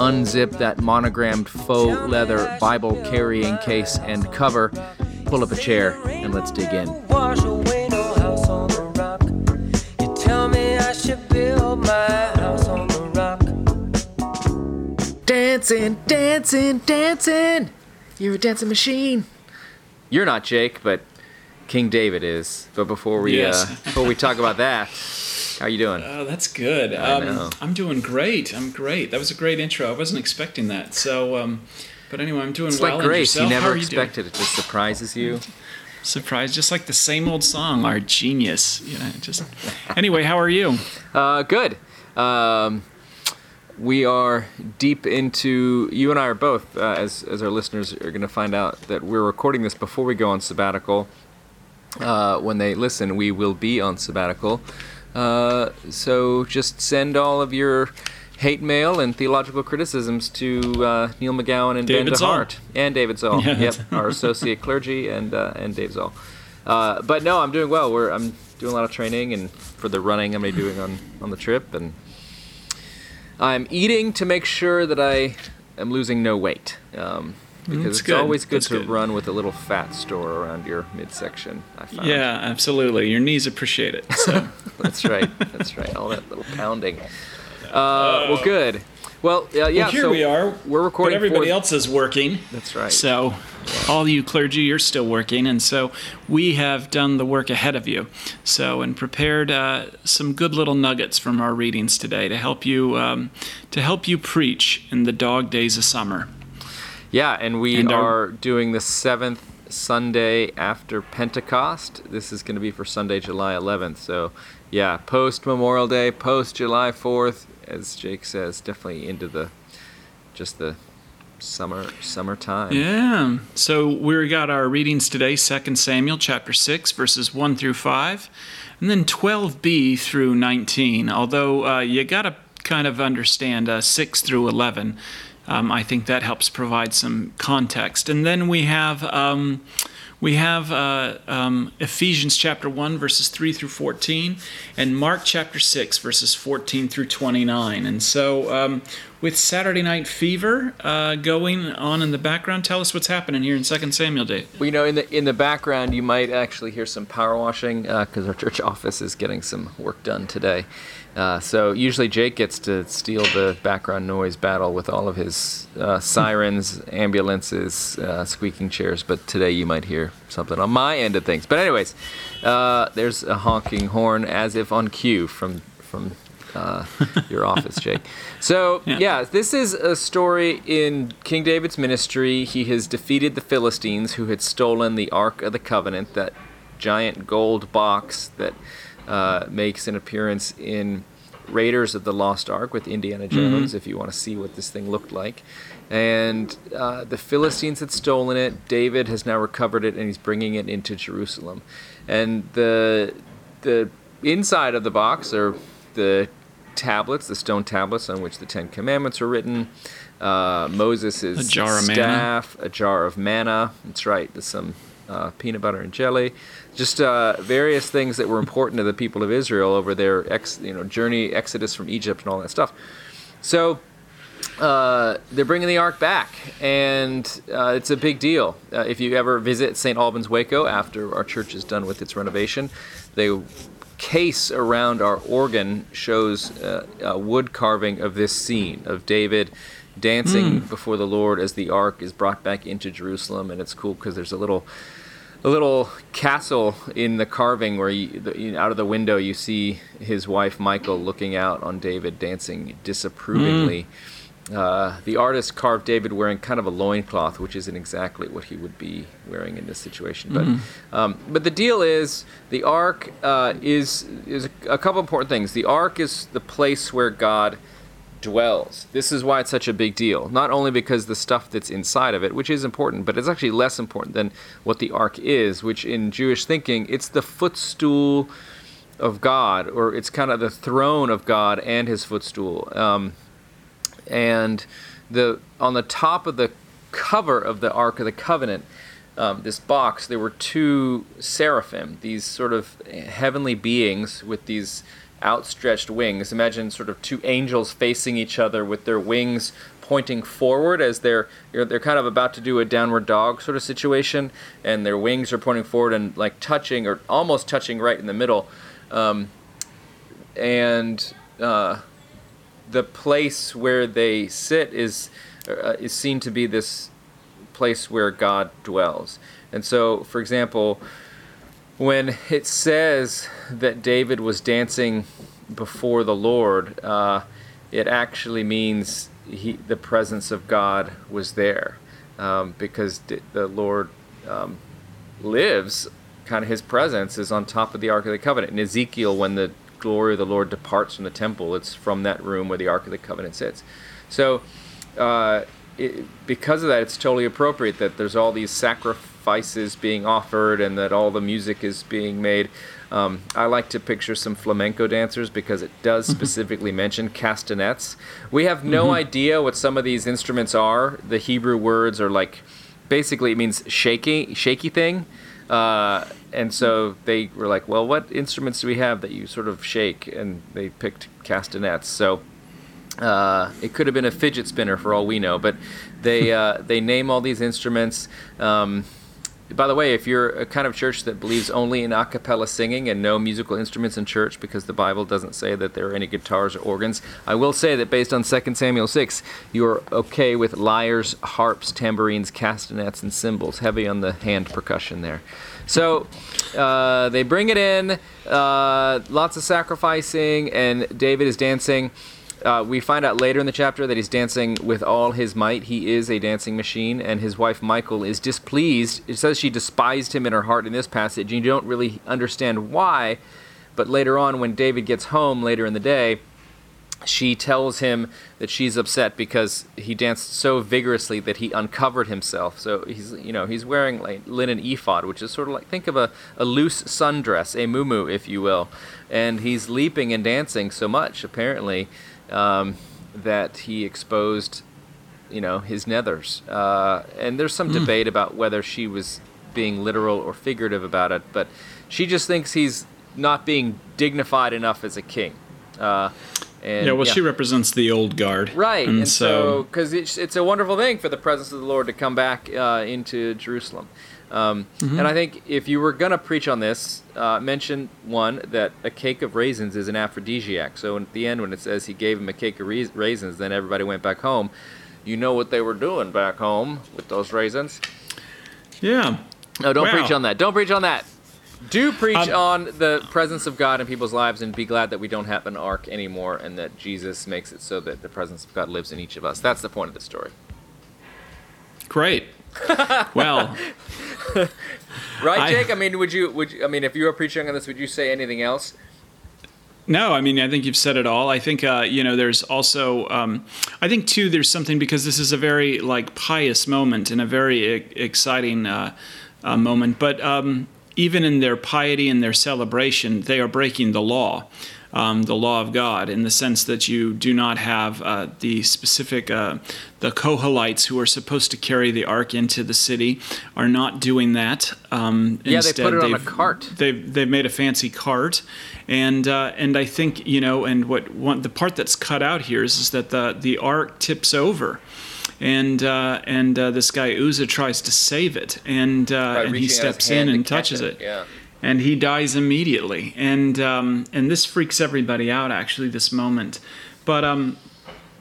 unzip that monogrammed faux leather Bible carrying case and cover, pull up a chair, and let's dig in. Dancing, dancing, dancing. You're a dancing machine. You're not Jake, but King David is. But before we yes. uh, before we talk about that, how you doing? Oh, that's good. Um, I'm doing great. I'm great. That was a great intro. I wasn't expecting that. So, um, but anyway, I'm doing it's well. Like Grace, you never expected it. It just surprises you. Surprise, just like the same old song, our genius. You know, just. Anyway, how are you? Uh, good. Um, we are deep into. You and I are both, uh, as as our listeners are going to find out, that we're recording this before we go on sabbatical. Uh, when they listen, we will be on sabbatical. Uh, so just send all of your hate mail and theological criticisms to uh, Neil McGowan and David Ben DeHart. And David Zahl. Yeah. Yep, our associate clergy and uh, and Dave Zahl. Uh, but no, I'm doing well. We're I'm doing a lot of training and for the running I'm doing on on the trip and I'm eating to make sure that I am losing no weight. Um, because That's it's good. always good That's to good. run with a little fat store around your midsection. I found. Yeah, absolutely. Your knees appreciate it. So. That's right. That's right. All that little pounding. Uh, well, good. Well, uh, yeah. Well, here so we are. We're recording. But everybody else is working. That's right. So, all you clergy, you're still working, and so we have done the work ahead of you. So, and prepared uh, some good little nuggets from our readings today to help you um, to help you preach in the dog days of summer. Yeah, and we and are doing the seventh Sunday after Pentecost. This is going to be for Sunday, July 11th. So, yeah, post Memorial Day, post July 4th, as Jake says, definitely into the just the summer summertime. Yeah. So we got our readings today: Second Samuel chapter six, verses one through five, and then 12b through 19. Although uh, you got to kind of understand uh, six through 11 um, I think that helps provide some context. And then we have um, we have uh, um, Ephesians chapter 1, verses 3 through 14, and Mark chapter 6, verses 14 through 29. And so, um, with Saturday Night Fever uh, going on in the background, tell us what's happening here in 2 Samuel Day. Well, you know, in the, in the background, you might actually hear some power washing because uh, our church office is getting some work done today. Uh, so usually Jake gets to steal the background noise battle with all of his uh, sirens, ambulances, uh, squeaking chairs. But today you might hear something on my end of things. But anyways, uh, there's a honking horn as if on cue from from uh, your office, Jake. So yeah. yeah, this is a story in King David's ministry. He has defeated the Philistines who had stolen the Ark of the Covenant, that giant gold box that uh, makes an appearance in Raiders of the Lost Ark with Indiana mm-hmm. Jones, mm-hmm. if you want to see what this thing looked like. And uh, the Philistines had stolen it. David has now recovered it, and he's bringing it into Jerusalem. And the the inside of the box are the tablets, the stone tablets on which the Ten Commandments are written. Uh, Moses' staff, a jar of manna. That's right. There's some uh, peanut butter and jelly, just uh, various things that were important to the people of Israel over their ex, you know, journey, exodus from Egypt, and all that stuff. So uh, they're bringing the ark back, and uh, it's a big deal. Uh, if you ever visit St. Albans Waco after our church is done with its renovation, the case around our organ shows uh, a wood carving of this scene of David dancing mm. before the Lord as the ark is brought back into Jerusalem, and it's cool because there's a little a little castle in the carving where you, the, you, out of the window you see his wife Michal looking out on David dancing disapprovingly. Mm. Uh, the artist carved David wearing kind of a loincloth, which isn't exactly what he would be wearing in this situation. But, mm-hmm. um, but the deal is, the ark uh, is is a couple important things. The ark is the place where God dwells. This is why it's such a big deal. Not only because the stuff that's inside of it, which is important, but it's actually less important than what the ark is, which in Jewish thinking, it's the footstool of God, or it's kind of the throne of God and his footstool. Um, and the on the top of the cover of the Ark of the Covenant, um, this box, there were two seraphim, these sort of heavenly beings with these outstretched wings. Imagine sort of two angels facing each other with their wings pointing forward as they're they're kind of about to do a downward dog sort of situation, and their wings are pointing forward and like touching or almost touching right in the middle, um, and uh, the place where they sit is uh, is seen to be this place where God dwells. And so, for example, when it says that David was dancing before the Lord, uh, it actually means he, the presence of God was there, um, because the Lord um, lives. Kind of his presence is on top of the Ark of the Covenant. In Ezekiel, when the glory of the Lord departs from the temple, it's from that room where the Ark of the Covenant sits. So, uh, it, because of that, it's totally appropriate that there's all these sacrifices being offered and that all the music is being made. Um, I like to picture some flamenco dancers because it does mm-hmm. specifically mention castanets. We have no mm-hmm. idea what some of these instruments are. The Hebrew words are like, basically, it means shaky, shaky thing. Uh, and so they were like, well, what instruments do we have that you sort of shake? And they picked castanets. So uh, it could have been a fidget spinner for all we know, but they uh, they name all these instruments. Um, by the way, if you're a kind of church that believes only in a cappella singing and no musical instruments in church because the Bible doesn't say that there are any guitars or organs, I will say that based on 2 Samuel 6, you're okay with lyres, harps, tambourines, castanets, and cymbals. Heavy on the hand percussion there. So uh, they bring it in, uh, lots of sacrificing, and David is dancing. Uh, we find out later in the chapter that he's dancing with all his might. He is a dancing machine, and his wife Michal is displeased. It says she despised him in her heart in this passage. You don't really understand why, but later on, when David gets home later in the day, she tells him that she's upset because he danced so vigorously that he uncovered himself. So he's, you know, he's wearing like linen ephod, which is sort of like think of a, a loose sundress, a muumuu, if you will, and he's leaping and dancing so much apparently um, that he exposed, you know, his nethers. Uh, and there's some mm. debate about whether she was being literal or figurative about it, but she just thinks he's not being dignified enough as a king. Uh, and, yeah, well, yeah. she represents the old guard, right? And, and so, because so, it's, it's a wonderful thing for the presence of the Lord to come back uh, into Jerusalem. Um, mm-hmm. And I think if you were going to preach on this, uh, mention one that a cake of raisins is an aphrodisiac. So at the end, when it says he gave him a cake of raisins, then everybody went back home. You know what they were doing back home with those raisins. Yeah. No, don't wow. preach on that. Don't preach on that. Do preach um, on the presence of God in people's lives and be glad that we don't have an ark anymore and that Jesus makes it so that the presence of God lives in each of us. That's the point of the story. Great. well, right, Jake? I, I, mean, would you would you, I mean, if you were preaching on this, would you say anything else? No, I mean, I think you've said it all. I think uh, you know, there's also, um, I think too, there's something because this is a very like pious moment and a very e- exciting uh, uh, moment. But um, even in their piety and their celebration, they are breaking the law um, the law of God in the sense that you do not have uh, the specific, uh, the Kohathites who are supposed to carry the ark into the city are not doing that. Um, yeah, instead, they put it on a cart. They've, they've made a fancy cart. And, uh, and I think, you know, and what one, the part that's cut out here is, is that the, the ark tips over and uh, and uh, this guy Uzzah tries to save it, and uh, and he steps in and touches it. it. Yeah and he dies immediately. And um, and this freaks everybody out. Actually, this moment, but um,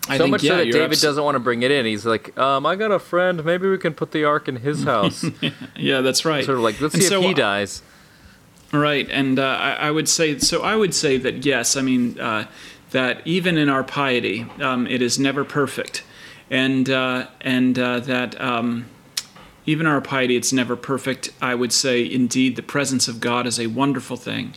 I so think, much yeah, so that David abs- doesn't want to bring it in. He's like, um, I got a friend. Maybe we can put the ark in his house. yeah, that's right. Sort of like, let's and see so, if he dies. Right, and uh, I, I, would say so. I would say that yes. I mean uh, that even in our piety, um, it is never perfect, and uh, and uh, that um, even our piety, it's never perfect. I would say, indeed, the presence of God is a wonderful thing.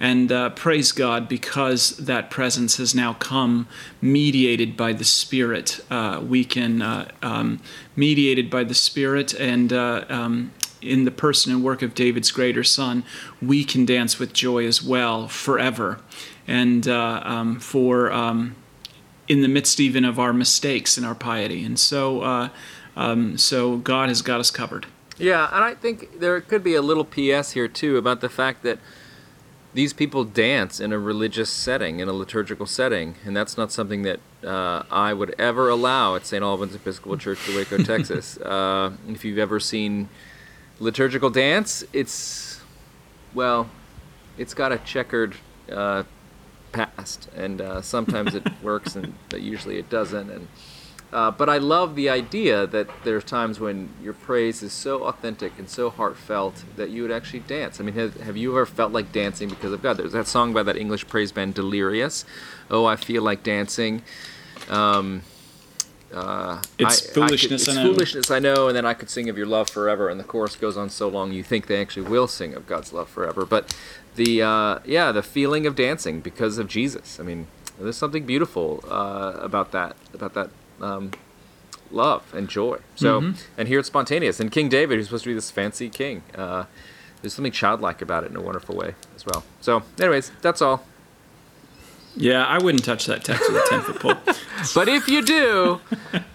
And uh, praise God because that presence has now come mediated by the Spirit. Uh, we can, uh, um, mediated by the Spirit and uh, um, in the person and work of David's greater son, we can dance with joy as well forever. And uh, um, for um, in the midst even of our mistakes and our piety. And so, uh, um, so God has got us covered. Yeah, and I think there could be a little PS here too about the fact that these people dance in a religious setting, in a liturgical setting, and that's not something that uh, I would ever allow at St. Albans Episcopal Church of Waco, Texas. Uh, if you've ever seen liturgical dance, it's well, it's got a checkered uh, past, and uh, sometimes it works, and but usually it doesn't, and uh, but I love the idea that there's times when your praise is so authentic and so heartfelt that you would actually dance. I mean, have, have you ever felt like dancing because of God? There's that song by that English praise band Delirious. Oh, I feel like dancing. Um, uh, it's I, foolishness. I could, it's I foolishness. I know, and then I could sing of your love forever, and the chorus goes on so long you think they actually will sing of God's love forever. But the uh, yeah, the feeling of dancing because of Jesus. I mean, there's something beautiful uh, about that about that um, love and joy. So, mm-hmm. and here it's spontaneous. And King David, who's supposed to be this fancy king, uh, there's something childlike about it in a wonderful way as well. So, anyways, that's all. Yeah, I wouldn't touch that text with a 10 foot pole. but if you do,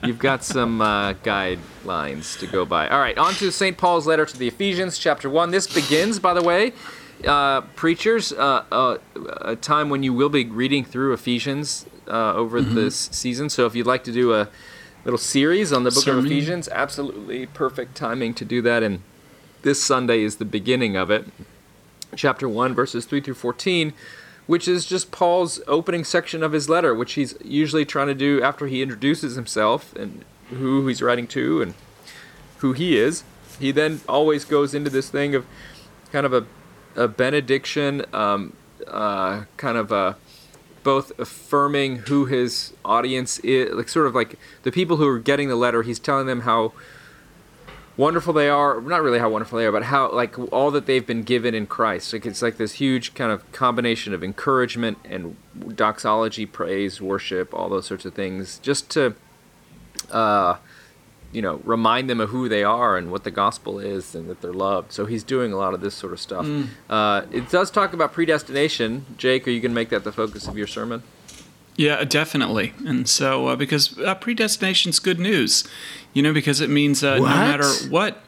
you've got some uh, guidelines to go by. All right, on to St. Paul's letter to the Ephesians, chapter 1. This begins, by the way, uh, preachers, uh, uh a time when you will be reading through Ephesians uh, over mm-hmm. this season. So if you'd like to do a little series on the book Sermon. of Ephesians, absolutely perfect timing to do that. And this Sunday is the beginning of it. Chapter 1, verses 3 through 14, which is just Paul's opening section of his letter, which he's usually trying to do after he introduces himself and who he's writing to and who he is. He then always goes into this thing of kind of a, a benediction, um, uh, kind of a both affirming who his audience is, like sort of like the people who are getting the letter. He's telling them how wonderful they are. Not really how wonderful they are, but how like all that they've been given in Christ. Like it's like this huge kind of combination of encouragement and doxology, praise, worship, all those sorts of things, just to. Uh, you know, remind them of who they are and what the gospel is and that they're loved. So he's doing a lot of this sort of stuff. Mm. Uh, it does talk about predestination. Jake, are you going to make that the focus of your sermon? Yeah, definitely. And so, uh, because uh, predestination's good news, you know, because it means uh, no matter what,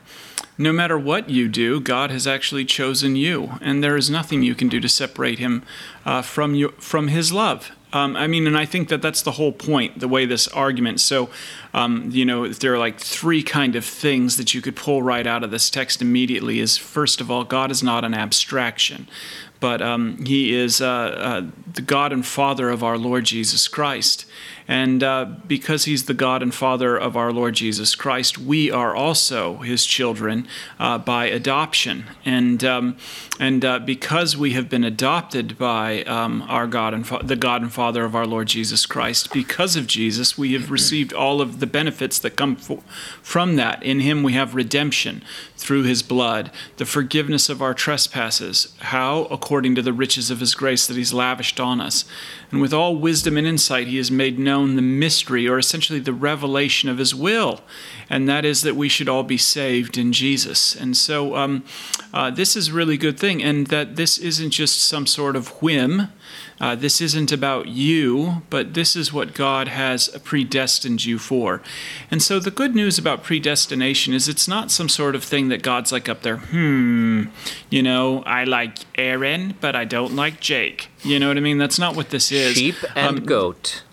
no matter what you do, God has actually chosen you, and there is nothing you can do to separate Him uh, from you from His love. Um, I mean, and I think that that's the whole point, the way this argument. So, um, you know, there are like three kind of things that you could pull right out of this text immediately. Is first of all, God is not an abstraction, but um, He is uh, uh, the God and Father of our Lord Jesus Christ. And uh, because he's the God and Father of our Lord Jesus Christ, we are also his children uh, by adoption. And, um, and uh, because we have been adopted by um, our God and Fa- the God and Father of our Lord Jesus Christ, because of Jesus, we have received all of the benefits that come from that. In him we have redemption through his blood, the forgiveness of our trespasses. How? According to the riches of his grace that he's lavished on us. And with all wisdom and insight, he has made known the mystery, or essentially the revelation of his will, and that is that we should all be saved in Jesus. And so um, uh, this is a really good thing, and that this isn't just some sort of whim. Uh, this isn't about you, but this is what God has predestined you for. And so the good news about predestination is it's not some sort of thing that God's like up there, hmm, you know, I like Aaron, but I don't like Jake. You know what I mean? That's not what this is. Sheep and um, goat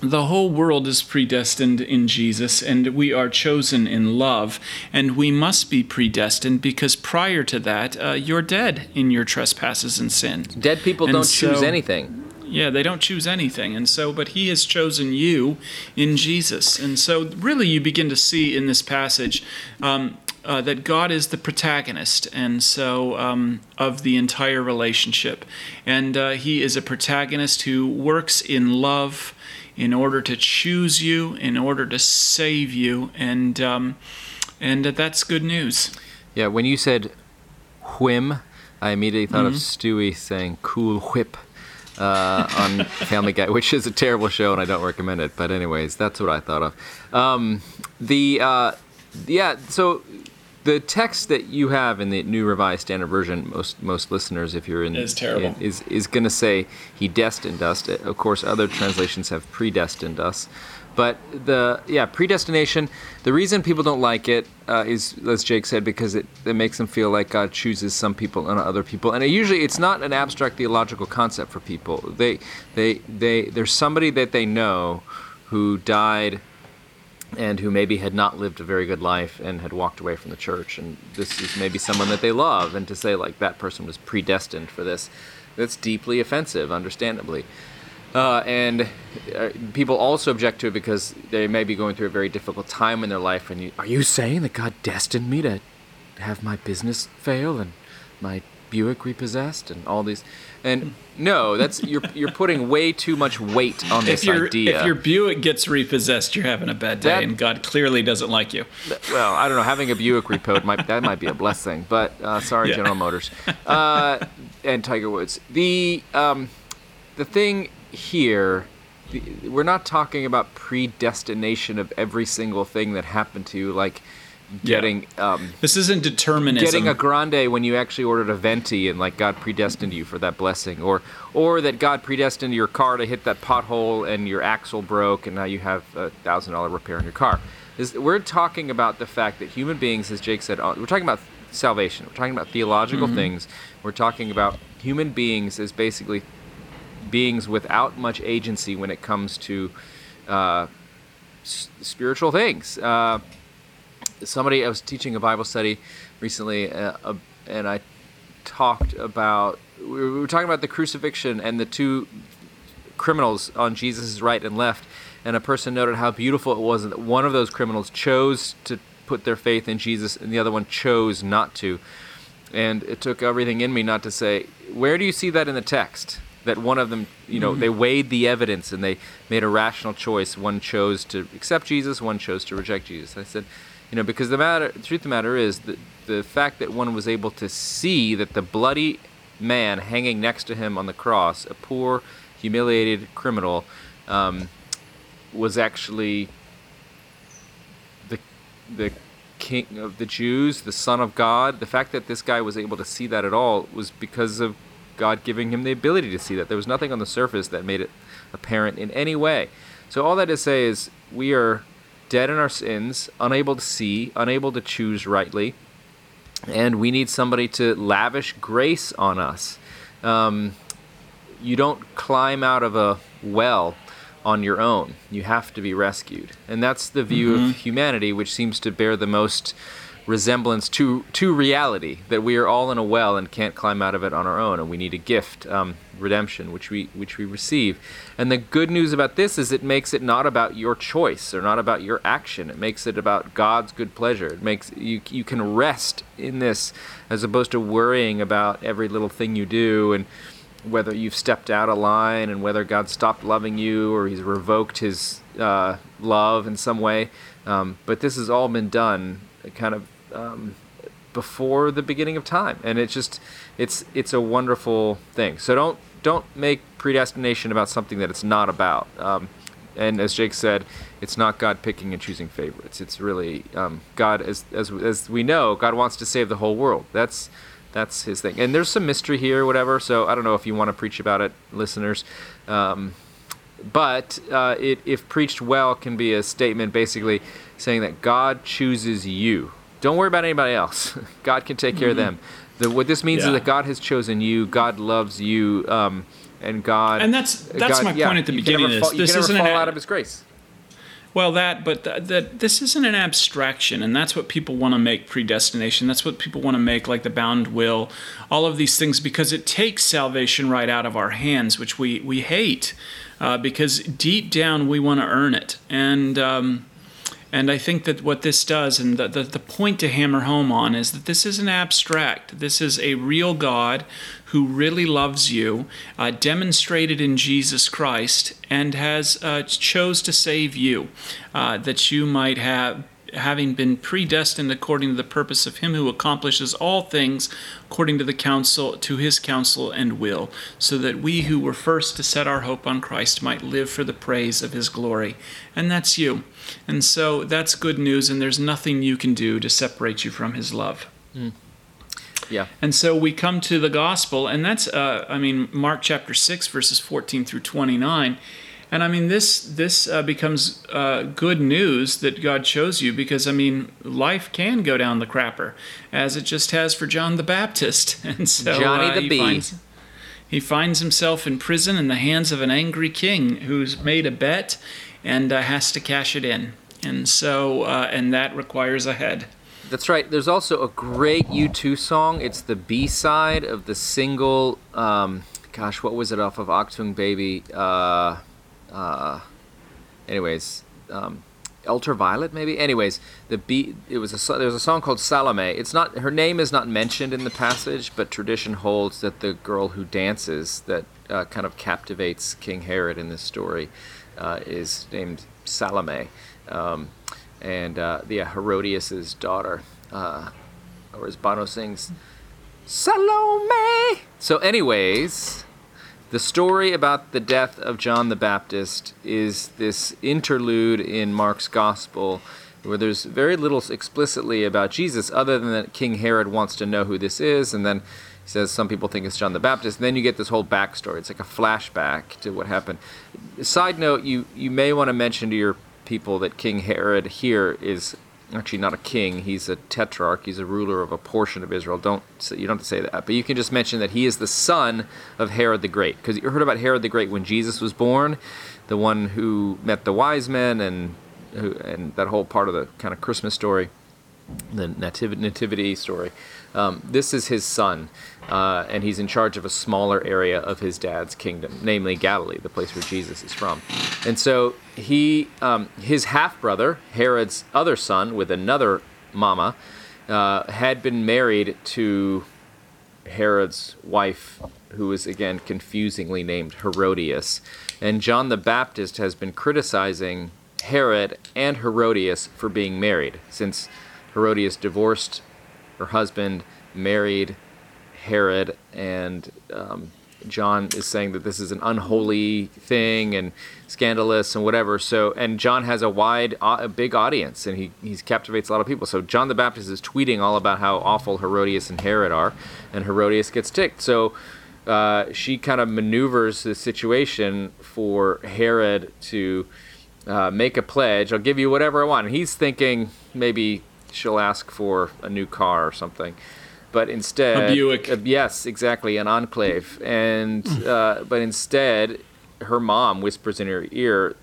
the whole world is predestined in Jesus, and we are chosen in love, and we must be predestined because prior to that, uh, you're dead in your trespasses and sin. Dead people and don't so, choose anything. Yeah, they don't choose anything. And so, but He has chosen you in Jesus. And so, really, you begin to see in this passage um, uh, that God is the protagonist, and so um, of the entire relationship. And uh, He is a protagonist who works in love in order to choose you, in order to save you, and um, and that's good news. Yeah, when you said whim, I immediately thought mm-hmm. of Stewie saying "Cool Whip." Uh, on Family Guy, which is a terrible show and I don't recommend it. But anyways, that's what I thought of. Um, the uh, yeah, so the text that you have in the New Revised Standard Version, most most listeners, if you're in, is terrible. In, is is going to say he destined us. Of course, other translations have predestined us. But the yeah predestination, the reason people don't like it uh, is, as Jake said, because it, it makes them feel like God chooses some people and other people, and it usually it's not an abstract theological concept for people. They they they there's somebody that they know who died and who maybe had not lived a very good life and had walked away from the church. And this is maybe someone that they love. And to say like that person was predestined for this that's deeply offensive understandably. Uh, and uh, people also object to it because they may be going through a very difficult time in their life and you, are you saying that god destined me to have my business fail and my buick repossessed and all these and no, that's you're you're putting way too much weight on this if idea. If your Buick gets repossessed, you're having a bad day, that, and God clearly doesn't like you. Well, I don't know. Having a Buick repoed might that might be a blessing, but uh, sorry, yeah. General Motors uh, and Tiger Woods. The um, the thing here. we're not talking about predestination of every single thing that happened to you, like getting yeah. um, this isn't determinism. Getting a grande when you actually ordered a venti and like God predestined you for that blessing, or or that God predestined your car to hit that pothole and your axle broke and now you have a thousand dollar repair on your car. Is we're talking about the fact that human beings, as Jake said, uh, we're talking about salvation. We're talking about theological mm-hmm. things. We're talking about human beings as basically beings without much agency when it comes to uh, s- spiritual things. Uh, somebody I was teaching a Bible study recently, uh, uh, and I talked about we were talking about the crucifixion and the two criminals on Jesus' right and left, and a person noted how beautiful it was that one of those criminals chose to put their faith in Jesus, and the other one chose not to. And it took everything in me not to say, where do you see that in the text? That one of them, you know, mm-hmm. they weighed the evidence and they made a rational choice. One chose to accept Jesus, one chose to reject Jesus. I said, you know, because the matter, the truth of the matter is that the fact that one was able to see that the bloody man hanging next to him on the cross, a poor, humiliated criminal, um, was actually the the king of the Jews, the Son of God. The fact that this guy was able to see that at all was because of God giving him the ability to see that. There was nothing on the surface that made it apparent in any way. So all that to say is we are dead in our sins, unable to see, unable to choose rightly, and we need somebody to lavish grace on us. Um, you don't climb out of a well on your own. You have to be rescued. And that's the view mm-hmm. of humanity which seems to bear the most resemblance to to reality that we are all in a well and can't climb out of it on our own, and we need a gift, um, redemption, which we which we receive. And the good news about this is it makes it not about your choice or not about your action. It makes it about God's good pleasure. It makes you you can rest in this as opposed to worrying about every little thing you do and whether you've stepped out of line and whether God stopped loving you or He's revoked His uh, love in some way. Um, but this has all been done kind of um, before the beginning of time, and it's just it's it's a wonderful thing. So don't don't make predestination about something that it's not about. Um, and as Jake said, it's not God picking and choosing favorites. It's really um, God, as, as as we know, God wants to save the whole world. That's that's His thing. And there's some mystery here, whatever. So I don't know if you want to preach about it, listeners. Um, but uh, it, if preached well, can be a statement basically saying that God chooses you. Don't worry about anybody else. God can take care mm-hmm. of them. The, what this means yeah. is that God has chosen you. God loves you, um, and God. And that's that's God, my yeah, point at the beginning. Fall, this, this isn't fall out of His grace. Well, that, but that this isn't an abstraction, and that's what people want to make predestination. That's what people want to make like the bound will, all of these things, because it takes salvation right out of our hands, which we we hate, uh, because deep down we want to earn it, and. Um, and I think that what this does, and the, the, the, point to hammer home on, is that this isn't abstract. This is a real God who really loves you, uh, demonstrated in Jesus Christ, and has uh, chose to save you, uh, that you might have having been predestined according to the purpose of him who accomplishes all things according to the counsel to his counsel and will so that we who were first to set our hope on Christ might live for the praise of his glory. And that's you. And so that's good news and there's nothing you can do to separate you from his love. Mm. yeah. And so we come to the gospel and that's uh, i mean mark chapter 6 verses 14 through 29 and I mean, this this uh, becomes uh, good news that God chose you because I mean, life can go down the crapper, as it just has for John the Baptist. And so Johnny uh, the he Bee. finds he finds himself in prison in the hands of an angry king who's made a bet and uh, has to cash it in. And so, uh, and that requires a head. That's right. There's also a great U2 song. It's the B side of the single. Um, gosh, what was it off of Achtung Baby? Uh, anyways, um, Ultraviolet maybe. Anyways, the beat it was a there's a song called Salome. It's not her name is not mentioned in the passage, but tradition holds that the girl who dances that uh, kind of captivates King Herod in this story uh, is named Salome, um, and uh, yeah, Herodias's daughter, uh, or as Bono sings, Salome. So, anyways. The story about the death of John the Baptist is this interlude in Mark's gospel where there's very little explicitly about Jesus other than that King Herod wants to know who this is and then he says some people think it's John the Baptist. And then you get this whole backstory. It's like a flashback to what happened. Side note, you, you may want to mention to your people that King Herod here is actually not a king. He's a tetrarch. He's a ruler of a portion of Israel. Don't you don't have to say that, but you can just mention that he is the son of Herod the Great, because you heard about Herod the Great when Jesus was born, the one who met the wise men and who, and that whole part of the kind of Christmas story, the nativity, nativity story. Um, this is his son, uh, and he's in charge of a smaller area of his dad's kingdom, namely Galilee, the place where Jesus is from. And so he, um, his half brother, Herod's other son, with another mama, uh, had been married to Herod's wife, who was again confusingly named Herodias. And John the Baptist has been criticizing Herod and Herodias for being married, since Herodias divorced her husband, married Herod, and um, John is saying that this is an unholy thing and scandalous and whatever. So, and John has a wide, a big audience, and he he captivates a lot of people. So John the Baptist is tweeting all about how awful Herodias and Herod are, and Herodias gets ticked. So. Uh, she kind of maneuvers the situation for Herod to uh, make a pledge. I'll give you whatever I want. And he's thinking maybe she'll ask for a new car or something but instead a Buick. Uh, yes, exactly, an enclave. And uh, but instead, her mom whispers in her ear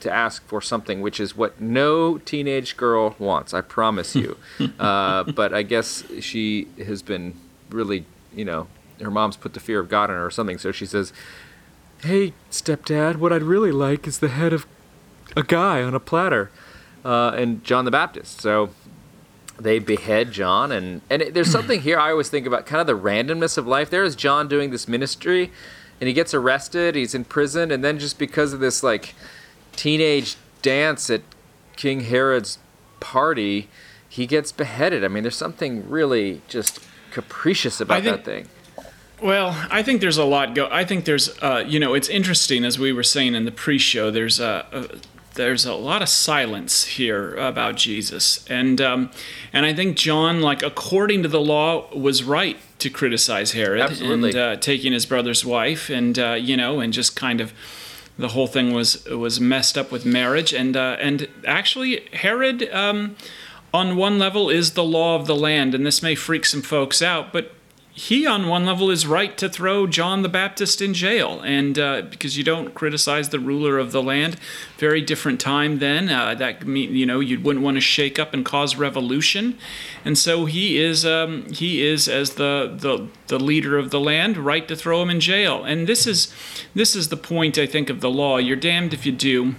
to ask for something, which is what no teenage girl wants. I promise you. uh, but I guess she has been really, you know, her mom's put the fear of God in her or something. So she says, "Hey, stepdad, what I'd really like is the head of a guy on a platter." Uh, and John the Baptist. So they behead John, and and it, there's something here I always think about, kind of the randomness of life. There is John doing this ministry, and he gets arrested. He's in prison, and then just because of this like teenage dance at King Herod's party, he gets beheaded. I mean, there's something really just capricious about think, that thing. Well, I think there's a lot go. I think there's, uh, you know, it's interesting as we were saying in the pre-show. There's a, a there's a lot of silence here about Jesus, and um, and I think John, like according to the law, was right to criticize Herod Absolutely. and uh, taking his brother's wife, and uh, you know, and just kind of the whole thing was was messed up with marriage, and uh, and actually Herod. Um, on one level is the law of the land, and this may freak some folks out, but he, on one level, is right to throw John the Baptist in jail, and uh, because you don't criticize the ruler of the land. Very different time then. Uh, that you know you wouldn't want to shake up and cause revolution, and so he is um, he is as the, the the leader of the land, right to throw him in jail. And this is this is the point I think of the law. You're damned if you do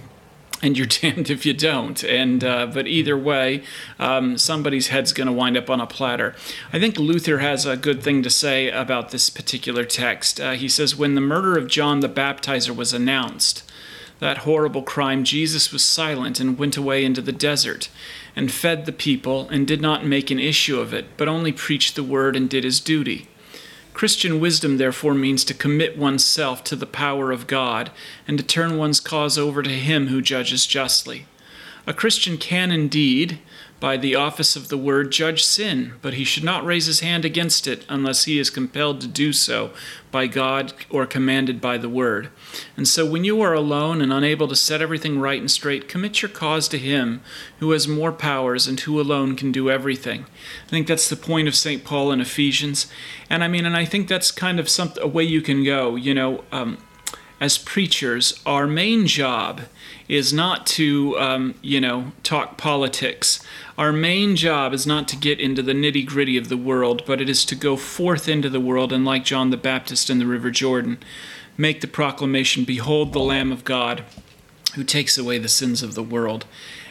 and you're damned if you don't. And uh, but either way, um, somebody's head's going to wind up on a platter. I think Luther has a good thing to say about this particular text. Uh, he says, "When the murder of John the Baptizer was announced." that horrible crime, Jesus was silent and went away into the desert and fed the people and did not make an issue of it, but only preached the word and did his duty. Christian wisdom, therefore, means to commit oneself to the power of God and to turn one's cause over to Him who judges justly. A Christian can indeed, by the office of the word, judge sin, but he should not raise his hand against it unless he is compelled to do so by God or commanded by the word. And so when you are alone and unable to set everything right and straight, commit your cause to him who has more powers and who alone can do everything. I think that's the point of St. Paul in Ephesians. And I mean, and I think that's kind of some, a way you can go, you know. Um, as preachers, our main job is not to, um, you know, talk politics. Our main job is not to get into the nitty gritty of the world, but it is to go forth into the world and, like John the Baptist in the River Jordan, make the proclamation Behold the Lamb of God who takes away the sins of the world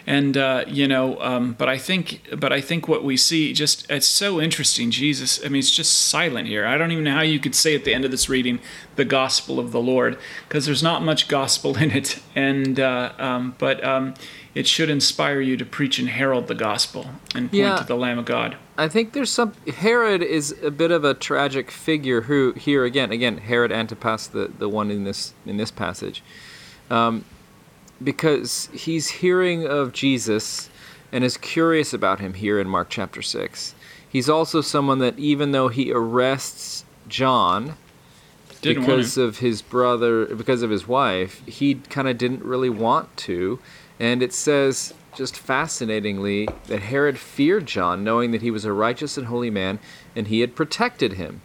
and uh, you know um, but i think but i think what we see just it's so interesting jesus i mean it's just silent here i don't even know how you could say at the end of this reading the gospel of the lord because there's not much gospel in it and uh, um, but um, it should inspire you to preach and herald the gospel and point yeah. to the lamb of god I think there's some. Herod is a bit of a tragic figure. Who here again, again, Herod Antipas, the, the one in this in this passage. Um, because he's hearing of Jesus and is curious about him here in Mark chapter 6. He's also someone that, even though he arrests John didn't because of his brother, because of his wife, he kind of didn't really want to. And it says, just fascinatingly, that Herod feared John, knowing that he was a righteous and holy man, and he had protected him.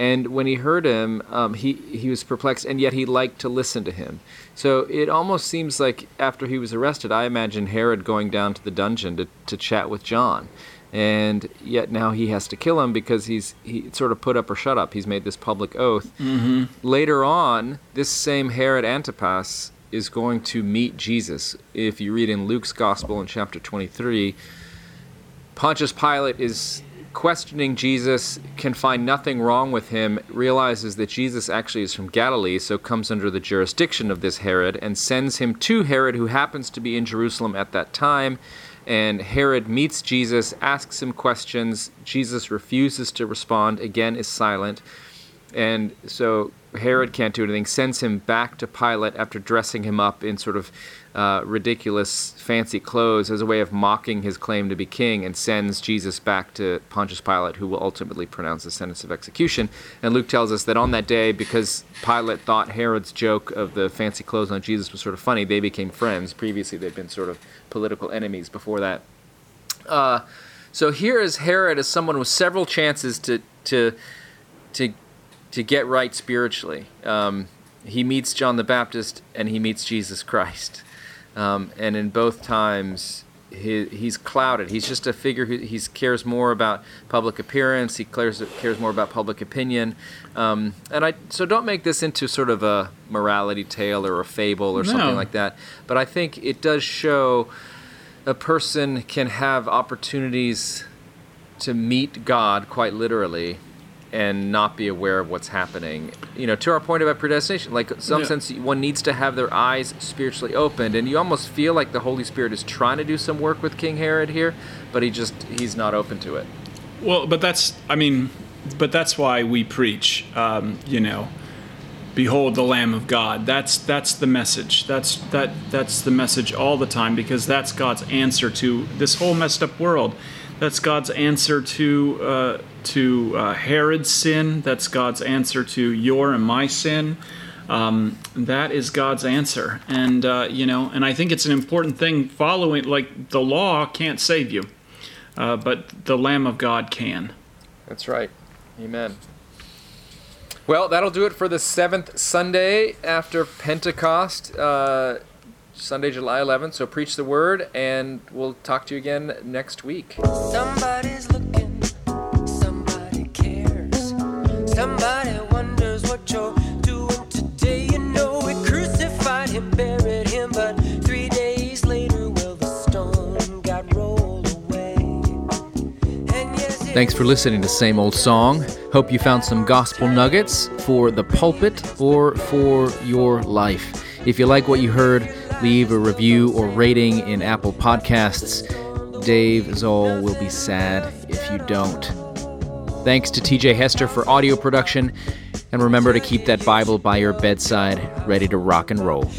And when he heard him, um, he, he was perplexed, and yet he liked to listen to him. So it almost seems like after he was arrested, I imagine Herod going down to the dungeon to, to chat with John. And yet now he has to kill him because he's he sort of put up or shut up. He's made this public oath. Mm-hmm. Later on, this same Herod Antipas is going to meet Jesus. If you read in Luke's Gospel in chapter 23, Pontius Pilate is questioning Jesus, can find nothing wrong with him, realizes that Jesus actually is from Galilee, so comes under the jurisdiction of this Herod, and sends him to Herod, who happens to be in Jerusalem at that time. And Herod meets Jesus, asks him questions. Jesus refuses to respond, again, is silent. And so Herod can't do anything, sends him back to Pilate after dressing him up in sort of uh, ridiculous, fancy clothes as a way of mocking his claim to be king, and sends Jesus back to Pontius Pilate, who will ultimately pronounce the sentence of execution. And Luke tells us that on that day, because Pilate thought Herod's joke of the fancy clothes on Jesus was sort of funny, they became friends. Previously, they'd been sort of political enemies before that. Uh, so here is Herod as someone with several chances to to to to get right spiritually. Um, he meets John the Baptist and he meets Jesus Christ. Um, and in both times, he, he's clouded. He's just a figure who he cares more about public appearance. He cares cares more about public opinion. Um, and I so don't make this into sort of a morality tale or a fable or no. something like that. But I think it does show a person can have opportunities to meet God quite literally and not be aware of what's happening. You know, to our point about predestination, like some yeah. sense one needs to have their eyes spiritually opened, and you almost feel like the Holy Spirit is trying to do some work with King Herod here, but he just he's not open to it. Well, but that's I mean, but that's why we preach. Um, you know, behold the Lamb of God. That's that's the message. That's that that's the message all the time because that's God's answer to this whole messed up world. That's God's answer to uh, to uh, Herod's sin. That's God's answer to your and my sin. Um, that is God's answer, and uh, you know, and I think it's an important thing. Following, like the law can't save you, uh, but the Lamb of God can. That's right. Amen. Well, that'll do it for the seventh Sunday after Pentecost. Sunday, July 11th. So preach the word, and we'll talk to you again next week. Somebody's looking, somebody cares, somebody wonders what you're doing today. You know, we crucified him, buried him, but three days later, well, the stone got rolled away. And yes, Thanks for listening to Same Old Song. Hope you found some gospel nuggets for the pulpit or for your life. If you like what you heard, leave a review or rating in Apple Podcasts. Dave Zahl will be sad if you don't. Thanks to TJ Hester for audio production, and remember to keep that Bible by your bedside, ready to rock and roll.